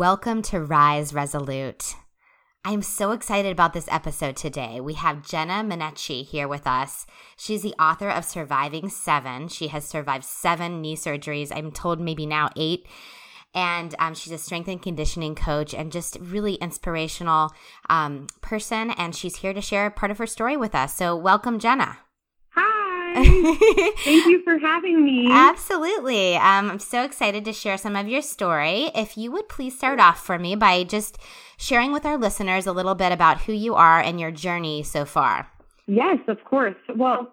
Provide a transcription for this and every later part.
Welcome to Rise Resolute. I'm so excited about this episode today. We have Jenna Minacci here with us. She's the author of Surviving Seven. She has survived seven knee surgeries, I'm told maybe now eight. And um, she's a strength and conditioning coach and just really inspirational um, person. And she's here to share part of her story with us. So, welcome, Jenna. Thank you for having me. Absolutely. Um, I'm so excited to share some of your story. If you would please start off for me by just sharing with our listeners a little bit about who you are and your journey so far. Yes, of course. Well,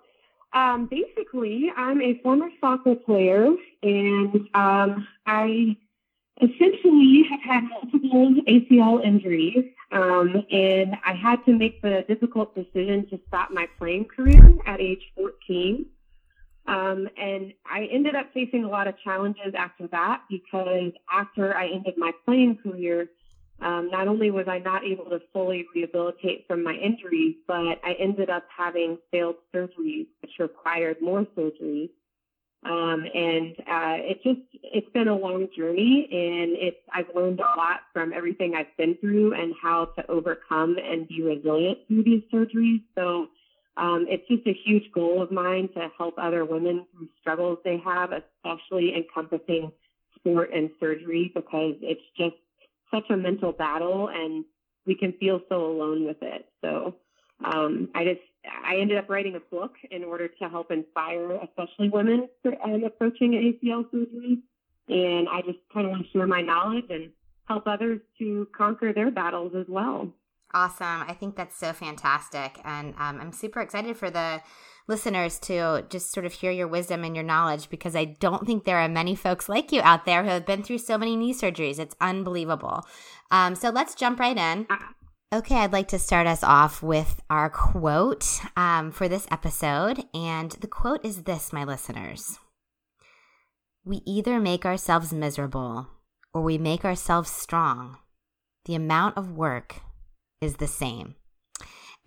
um, basically, I'm a former soccer player, and um, I essentially have had multiple ACL injuries. Um, and I had to make the difficult decision to stop my playing career at age 14. Um, and I ended up facing a lot of challenges after that because after I ended my playing career, um, not only was I not able to fully rehabilitate from my injuries, but I ended up having failed surgeries, which required more surgeries. Um, and uh, it just it's been a long journey, and it's I've learned a lot from everything I've been through and how to overcome and be resilient through these surgeries. So um, it's just a huge goal of mine to help other women through struggles they have, especially encompassing sport and surgery, because it's just such a mental battle, and we can feel so alone with it. So um, I just I ended up writing a book in order to help inspire, especially women um, approaching ACL surgery. And I just kind of want to share my knowledge and help others to conquer their battles as well. Awesome. I think that's so fantastic. And um, I'm super excited for the listeners to just sort of hear your wisdom and your knowledge because I don't think there are many folks like you out there who have been through so many knee surgeries. It's unbelievable. Um, so let's jump right in. Uh, Okay, I'd like to start us off with our quote um, for this episode. And the quote is this, my listeners We either make ourselves miserable or we make ourselves strong. The amount of work is the same.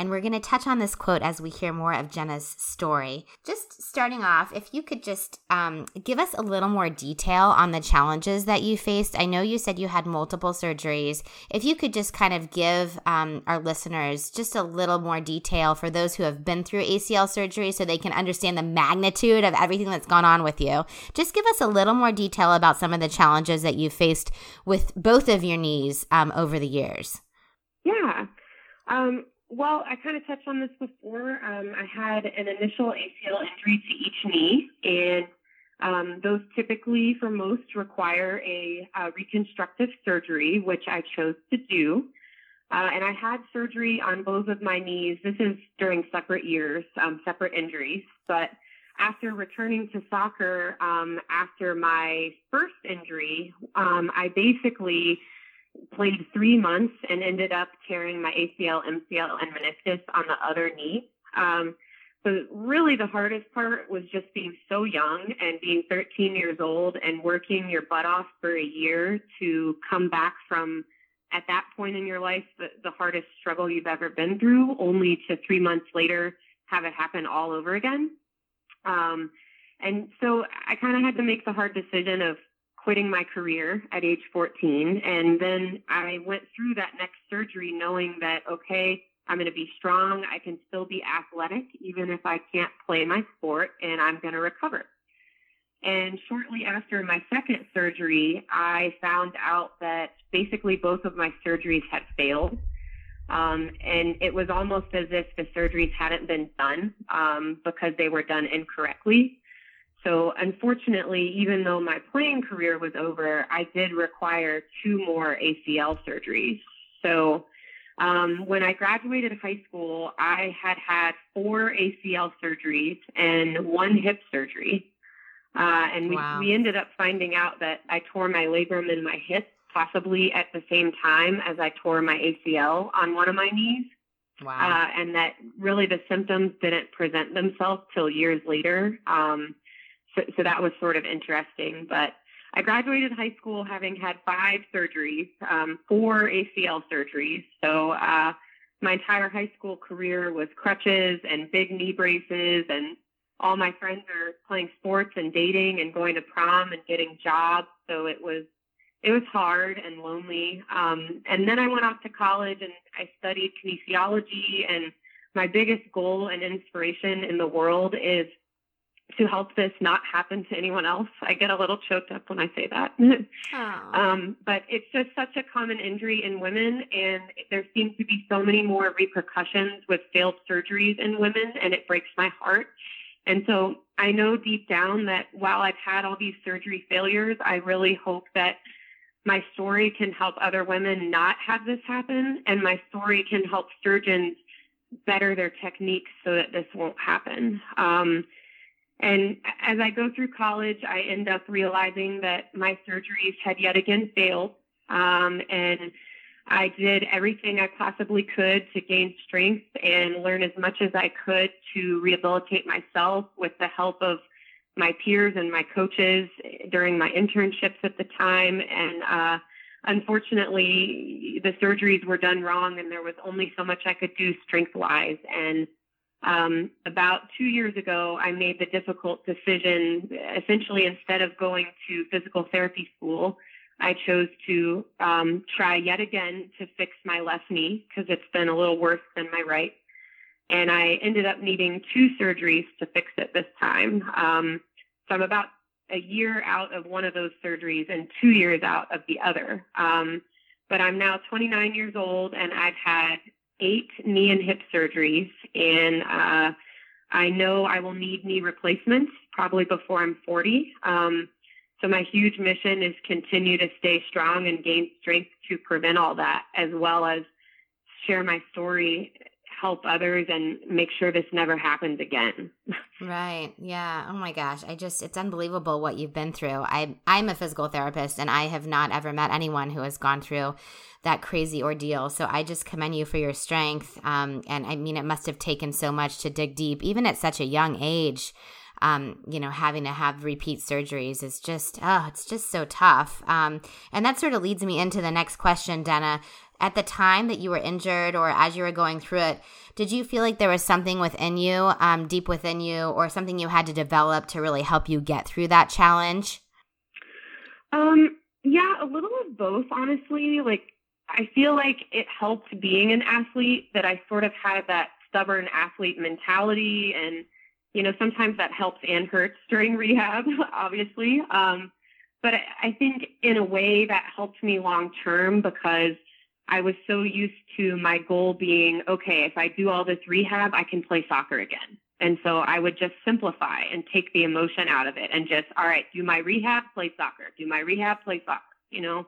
And we're going to touch on this quote as we hear more of Jenna's story. Just starting off, if you could just um, give us a little more detail on the challenges that you faced. I know you said you had multiple surgeries. If you could just kind of give um, our listeners just a little more detail for those who have been through ACL surgery so they can understand the magnitude of everything that's gone on with you. Just give us a little more detail about some of the challenges that you faced with both of your knees um, over the years. Yeah. Um, well, I kind of touched on this before. Um, I had an initial ACL injury to each knee, and um, those typically, for most, require a, reconstructive surgery, which I chose to do. Uh, and I had surgery on both of my knees. This is during separate years, um, separate injuries. But after returning to soccer, um, after my first injury, um, I basically played three months and ended up tearing my ACL, MCL, and meniscus on the other knee. Um, so really the hardest part was just being so young and being 13 years old and working your butt off for a year to come back from at that point in your life the, the hardest struggle you've ever been through only to three months later have it happen all over again. Um, and so I kind of had to make the hard decision of quitting my career at age 14. And then I went through that next surgery knowing that, okay, I'm going to be strong. I can still be athletic, even if I can't play my sport, and I'm going to recover. And shortly after my second surgery, I found out that basically both of my surgeries had failed. Um, and it was almost as if the surgeries hadn't been done um, because they were done incorrectly. So unfortunately, even though my playing career was over, I did require two more ACL surgeries. So um, when I graduated high school, I had had four ACL surgeries and one hip surgery. Uh, and we, wow. we ended up finding out that I tore my labrum in my hip possibly at the same time as I tore my ACL on one of my knees. Wow. Uh, and that really the symptoms didn't present themselves till years later. Um, so, so that was sort of interesting. But I graduated high school having had five surgeries, um, four ACL surgeries. So uh, my entire high school career was crutches and big knee braces, and all my friends are playing sports and dating and going to prom and getting jobs. So it was it was hard and lonely. Um, and then I went off to college and I studied kinesiology. And my biggest goal and inspiration in the world is to help this not happen to anyone else. I get a little choked up when I say that. um, but it's just such a common injury in women, and there seems to be so many more repercussions with failed surgeries in women, and it breaks my heart. And so I know deep down that while I've had all these surgery failures, I really hope that my story can help other women not have this happen, and my story can help surgeons better their techniques so that this won't happen. Um, and as I go through college, I end up realizing that my surgeries had yet again failed. Um, and I did everything I possibly could to gain strength and learn as much as I could to rehabilitate myself with the help of my peers and my coaches during my internships at the time. And uh, unfortunately, the surgeries were done wrong, and there was only so much I could do strength wise. And um, about two years ago, I made the difficult decision. Essentially, instead of going to physical therapy school, I chose to um, try yet again to fix my left knee because it's been a little worse than my right. And I ended up needing two surgeries to fix it this time. Um, so I'm about a year out of one of those surgeries and two years out of the other. Um, but I'm now 29 years old and I've had eight knee and hip surgeries, and uh, I know I will need knee replacements probably before I'm 40. Um, so my huge mission is continue to stay strong and gain strength to prevent all that, as well as share my story, help others, and make sure this never happens again. right. Yeah. Oh my gosh. I just it's unbelievable what you've been through. I I'm a physical therapist, and I have not ever met anyone who has gone through that crazy ordeal. So I just commend you for your strength. Um, and I mean, it must have taken so much to dig deep, even at such a young age. Um, you know, having to have repeat surgeries is just, oh, it's just so tough. Um, and that sort of leads me into the next question, Denna. At the time that you were injured or as you were going through it, did you feel like there was something within you, um, deep within you, or something you had to develop to really help you get through that challenge? Um, yeah, a little of both, honestly. Like, I feel like it helped being an athlete that I sort of had that stubborn athlete mentality. And, you know, sometimes that helps and hurts during rehab, obviously. Um, but I think in a way that helped me long term because I was so used to my goal being okay, if I do all this rehab, I can play soccer again. And so I would just simplify and take the emotion out of it and just, all right, do my rehab, play soccer. Do my rehab, play soccer, you know?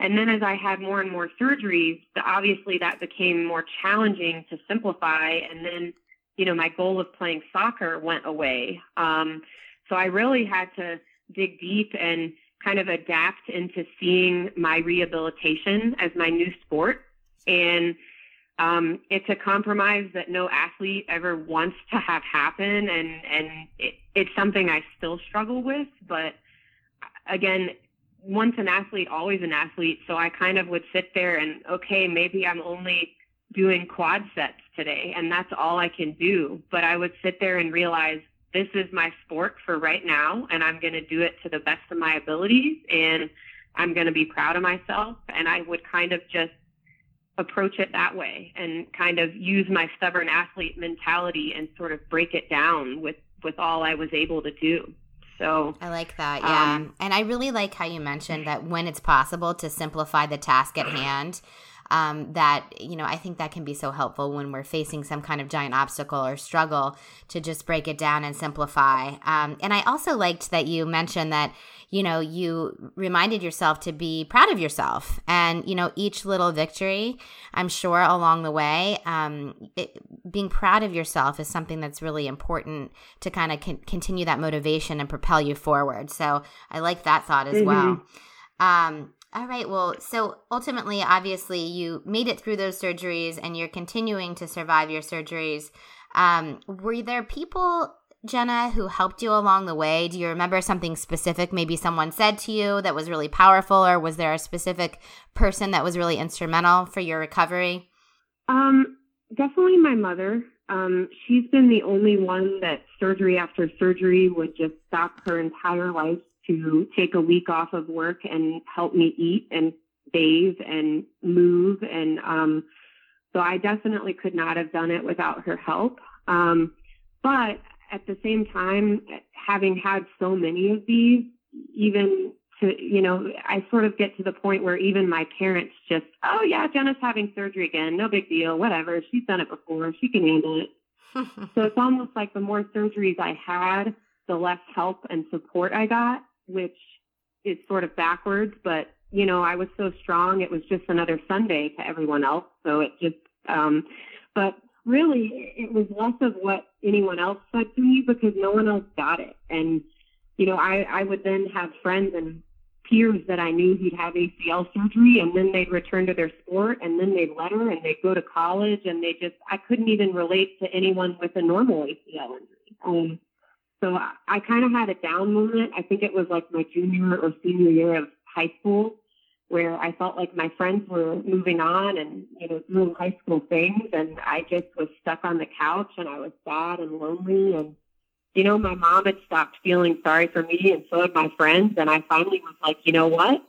And then as I had more and more surgeries, obviously that became more challenging to simplify. And then, you know, my goal of playing soccer went away. Um, so I really had to dig deep and kind of adapt into seeing my rehabilitation as my new sport. And um, it's a compromise that no athlete ever wants to have happen. And, and it, it's something I still struggle with. But again, once an athlete, always an athlete. So I kind of would sit there and, okay, maybe I'm only doing quad sets today and that's all I can do. But I would sit there and realize this is my sport for right now and I'm going to do it to the best of my abilities and I'm going to be proud of myself. And I would kind of just approach it that way and kind of use my stubborn athlete mentality and sort of break it down with, with all I was able to do. So I like that. Yeah. Um, and I really like how you mentioned that when it's possible to simplify the task at hand. Um, that you know i think that can be so helpful when we're facing some kind of giant obstacle or struggle to just break it down and simplify um, and i also liked that you mentioned that you know, you reminded yourself to be proud of yourself. And, you know, each little victory, I'm sure along the way, um, it, being proud of yourself is something that's really important to kind of con- continue that motivation and propel you forward. So I like that thought as mm-hmm. well. Um, all right. Well, so ultimately, obviously, you made it through those surgeries and you're continuing to survive your surgeries. Um, were there people Jenna, who helped you along the way? Do you remember something specific maybe someone said to you that was really powerful, or was there a specific person that was really instrumental for your recovery? Um, definitely my mother. Um, she's been the only one that surgery after surgery would just stop her entire life to take a week off of work and help me eat and bathe and move. And um, so I definitely could not have done it without her help. Um, but at the same time, having had so many of these, even to, you know, I sort of get to the point where even my parents just, oh yeah, Jenna's having surgery again. No big deal. Whatever. She's done it before. She can handle it. so it's almost like the more surgeries I had, the less help and support I got, which is sort of backwards, but you know, I was so strong. It was just another Sunday to everyone else. So it just, um, but really it was less of what anyone else said to me because no one else got it. And, you know, I, I would then have friends and peers that I knew who'd have ACL surgery and then they'd return to their sport and then they'd letter, and they'd go to college and they just, I couldn't even relate to anyone with a normal ACL injury. Um, so I, I kind of had a down moment. I think it was like my junior or senior year of high school where I felt like my friends were moving on and, you know, doing high school things. And I just was stuck on the couch and I was sad and lonely. And, you know, my mom had stopped feeling sorry for me and so had my friends. And I finally was like, you know what?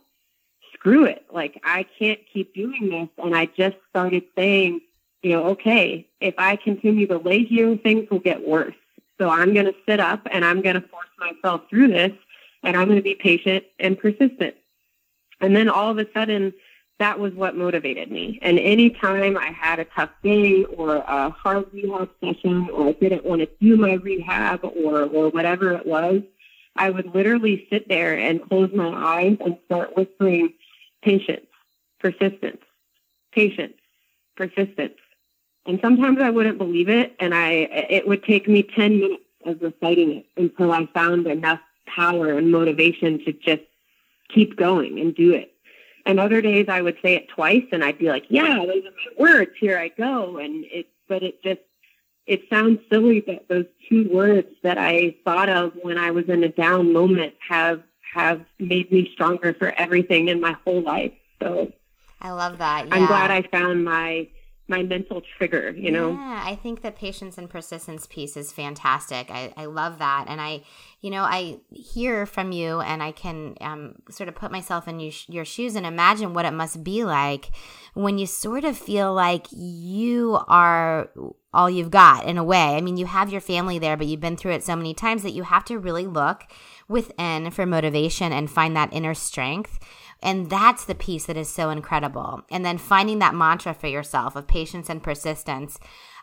Screw it. Like, I can't keep doing this. And I just started saying, you know, okay, if I continue to lay here, things will get worse. So I'm going to sit up and I'm going to force myself through this and I'm going to be patient and persistent. And then all of a sudden, that was what motivated me. And anytime I had a tough day or a hard rehab session or I didn't want to do my rehab or, or whatever it was, I would literally sit there and close my eyes and start whispering patience, persistence, patience, persistence. And sometimes I wouldn't believe it and I it would take me 10 minutes of reciting it until I found enough power and motivation to just keep going and do it. And other days I would say it twice and I'd be like, yeah, those are my words. Here I go. And it, but it just, it sounds silly that those two words that I thought of when I was in a down moment have, have made me stronger for everything in my whole life. So I love that. Yeah. I'm glad I found my my mental trigger, you know? Yeah, I think the patience and persistence piece is fantastic. I, I love that. And I, you know, I hear from you and I can um, sort of put myself in your, your shoes and imagine what it must be like when you sort of feel like you are all you've got in a way. I mean, you have your family there, but you've been through it so many times that you have to really look within for motivation and find that inner strength and that's the piece that is so incredible. And then finding that mantra for yourself of patience and persistence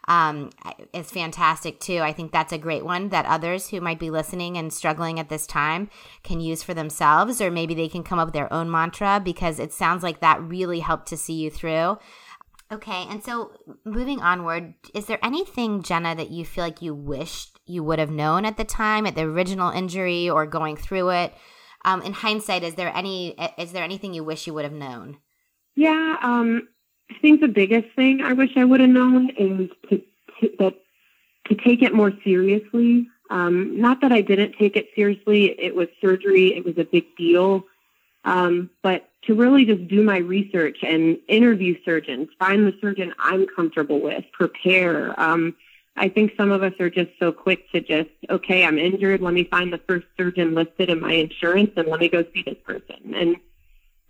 um, is fantastic too. I think that's a great one that others who might be listening and struggling at this time can use for themselves, or maybe they can come up with their own mantra because it sounds like that really helped to see you through. Okay, and so moving onward, is there anything, Jenna, that you feel like you wished you would have known at the time, at the original injury, or going through it? um, in hindsight, is there any is there anything you wish you would have known? Yeah, um, I think the biggest thing I wish I would have known is to, to that to take it more seriously. Um, not that I didn't take it seriously; it was surgery; it was a big deal. Um, but to really just do my research and interview surgeons, find the surgeon I'm comfortable with, prepare. Um, I think some of us are just so quick to just, okay, I'm injured. Let me find the first surgeon listed in my insurance and let me go see this person. And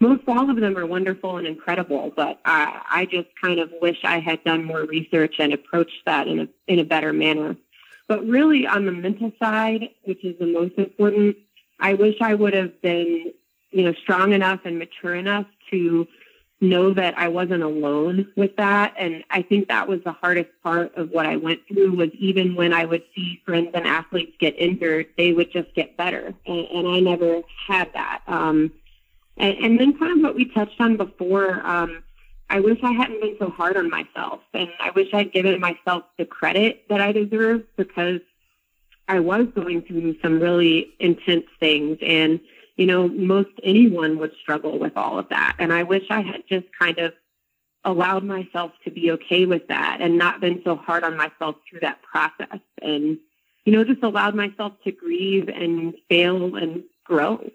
most all of them are wonderful and incredible, but I, I just kind of wish I had done more research and approached that in a in a better manner. But really, on the mental side, which is the most important, I wish I would have been, you know, strong enough and mature enough to know that I wasn't alone with that. And I think that was the hardest part of what I went through was even when I would see friends and athletes get injured, they would just get better. And, and I never had that. Um, and, and then kind of what we touched on before, um, I wish I hadn't been so hard on myself. And I wish I'd given myself the credit that I deserve because I was going through some really intense things. And you know, most anyone would struggle with all of that. And I wish I had just kind of allowed myself to be okay with that and not been so hard on myself through that process and, you know, just allowed myself to grieve and fail and grow.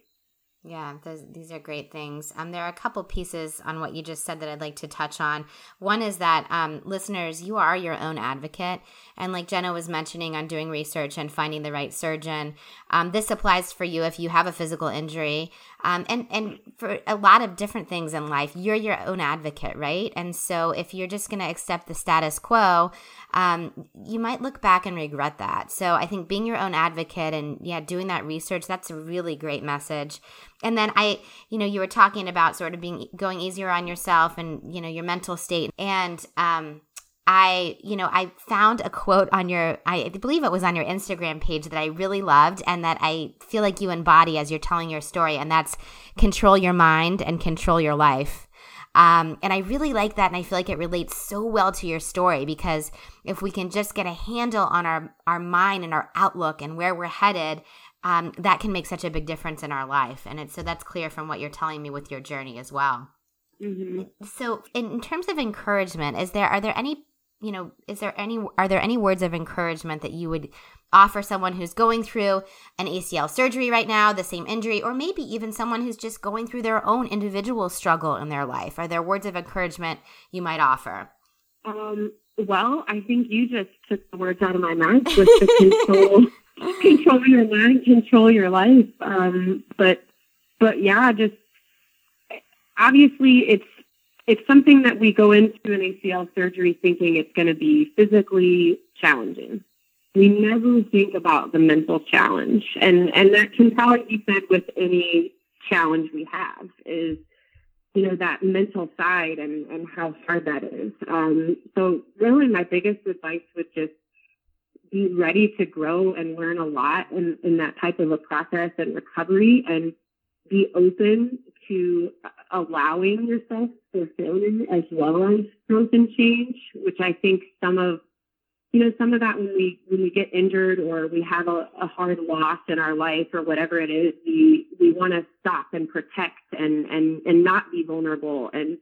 Yeah, those, these are great things. Um, there are a couple pieces on what you just said that I'd like to touch on. One is that um, listeners, you are your own advocate, and like Jenna was mentioning on doing research and finding the right surgeon, um, this applies for you if you have a physical injury, um, and and for a lot of different things in life. You're your own advocate, right? And so if you're just going to accept the status quo, um, you might look back and regret that. So I think being your own advocate and yeah, doing that research, that's a really great message and then i you know you were talking about sort of being going easier on yourself and you know your mental state and um I, you know, I found a quote on your, I believe it was on your Instagram page that I really loved and that I feel like you embody as you're telling your story, and that's control your mind and control your life. Um, and I really like that, and I feel like it relates so well to your story because if we can just get a handle on our our mind and our outlook and where we're headed, um, that can make such a big difference in our life. And it's, so that's clear from what you're telling me with your journey as well. Mm-hmm. So, in, in terms of encouragement, is there are there any you know is there any are there any words of encouragement that you would offer someone who's going through an ACL surgery right now, the same injury, or maybe even someone who's just going through their own individual struggle in their life? Are there words of encouragement you might offer? Um, well, I think you just took the words out of my mouth with the control control your mind, control your life. Um, but but yeah, just obviously it's it's something that we go into an ACL surgery thinking it's going to be physically challenging. We never think about the mental challenge, and and that can probably be said with any challenge we have is you know that mental side and and how hard that is. Um, so really, my biggest advice would just be ready to grow and learn a lot in, in that type of a process and recovery and be open to allowing yourself for failure as well as growth and change, which I think some of you know some of that when we when we get injured or we have a, a hard loss in our life or whatever it is, we we want to stop and protect and and and not be vulnerable and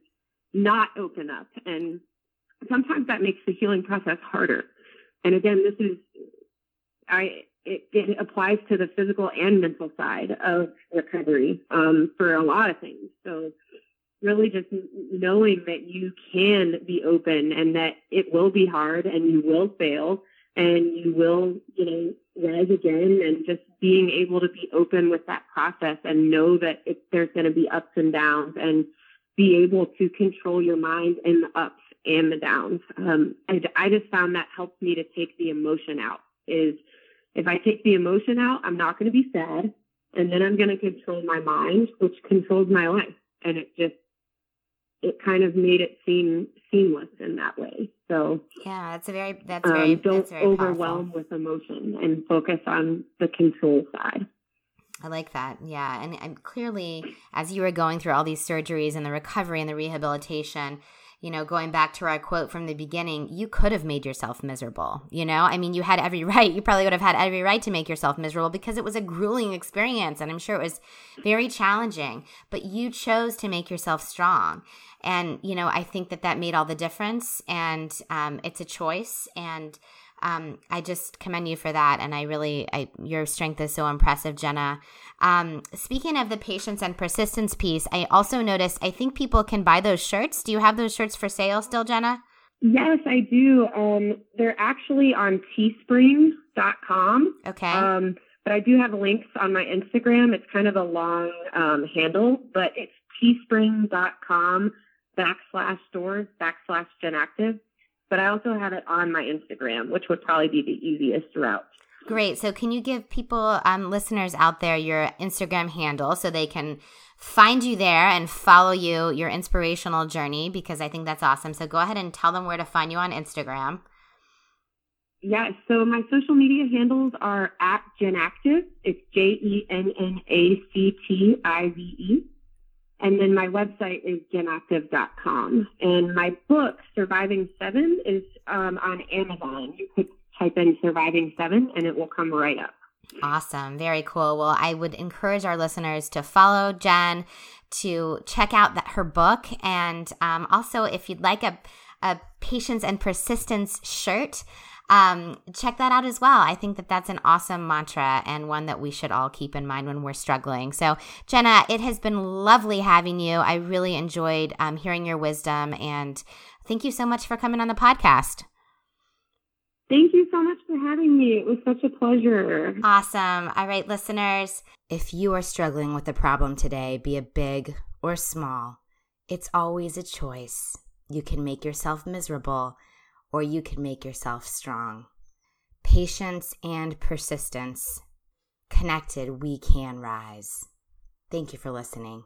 not open up. And sometimes that makes the healing process harder. And again, this is I it, it applies to the physical and mental side of recovery um, for a lot of things. So really just knowing that you can be open and that it will be hard and you will fail and you will, you know, rise again and just being able to be open with that process and know that it, there's going to be ups and downs and be able to control your mind in the ups and the downs. Um, I, I just found that helps me to take the emotion out. Is if I take the emotion out, I'm not going to be sad, and then I'm going to control my mind, which controls my life, and it just it kind of made it seem seamless in that way. So yeah, that's a very that's very um, don't that's very overwhelm powerful. with emotion and focus on the control side. I like that. Yeah. And, and clearly, as you were going through all these surgeries and the recovery and the rehabilitation, you know, going back to our quote from the beginning, you could have made yourself miserable. You know, I mean, you had every right. You probably would have had every right to make yourself miserable because it was a grueling experience. And I'm sure it was very challenging, but you chose to make yourself strong. And, you know, I think that that made all the difference. And um, it's a choice. And, um, I just commend you for that, and I really, I, your strength is so impressive, Jenna. Um, speaking of the patience and persistence piece, I also noticed I think people can buy those shirts. Do you have those shirts for sale still, Jenna? Yes, I do. Um, they're actually on teespring.com. Okay. Um, but I do have links on my Instagram. It's kind of a long um, handle, but it's teespring.com backslash stores backslash jennactive. But I also have it on my Instagram, which would probably be the easiest route. Great. So, can you give people, um, listeners out there, your Instagram handle so they can find you there and follow you, your inspirational journey? Because I think that's awesome. So, go ahead and tell them where to find you on Instagram. Yeah. So, my social media handles are at Jennactive. It's J E N N A C T I V E. And then my website is jennactive.com. And my book, Surviving Seven, is um, on Amazon. You could type in Surviving Seven and it will come right up. Awesome. Very cool. Well, I would encourage our listeners to follow Jen, to check out that, her book. And um, also, if you'd like a, a patience and persistence shirt, um, check that out as well. I think that that's an awesome mantra and one that we should all keep in mind when we're struggling. So, Jenna, it has been lovely having you. I really enjoyed um, hearing your wisdom, and thank you so much for coming on the podcast. Thank you so much for having me. It was such a pleasure. Awesome. All right, listeners, if you are struggling with a problem today, be it big or small, it's always a choice. You can make yourself miserable or you can make yourself strong. Patience and persistence. Connected, we can rise. Thank you for listening.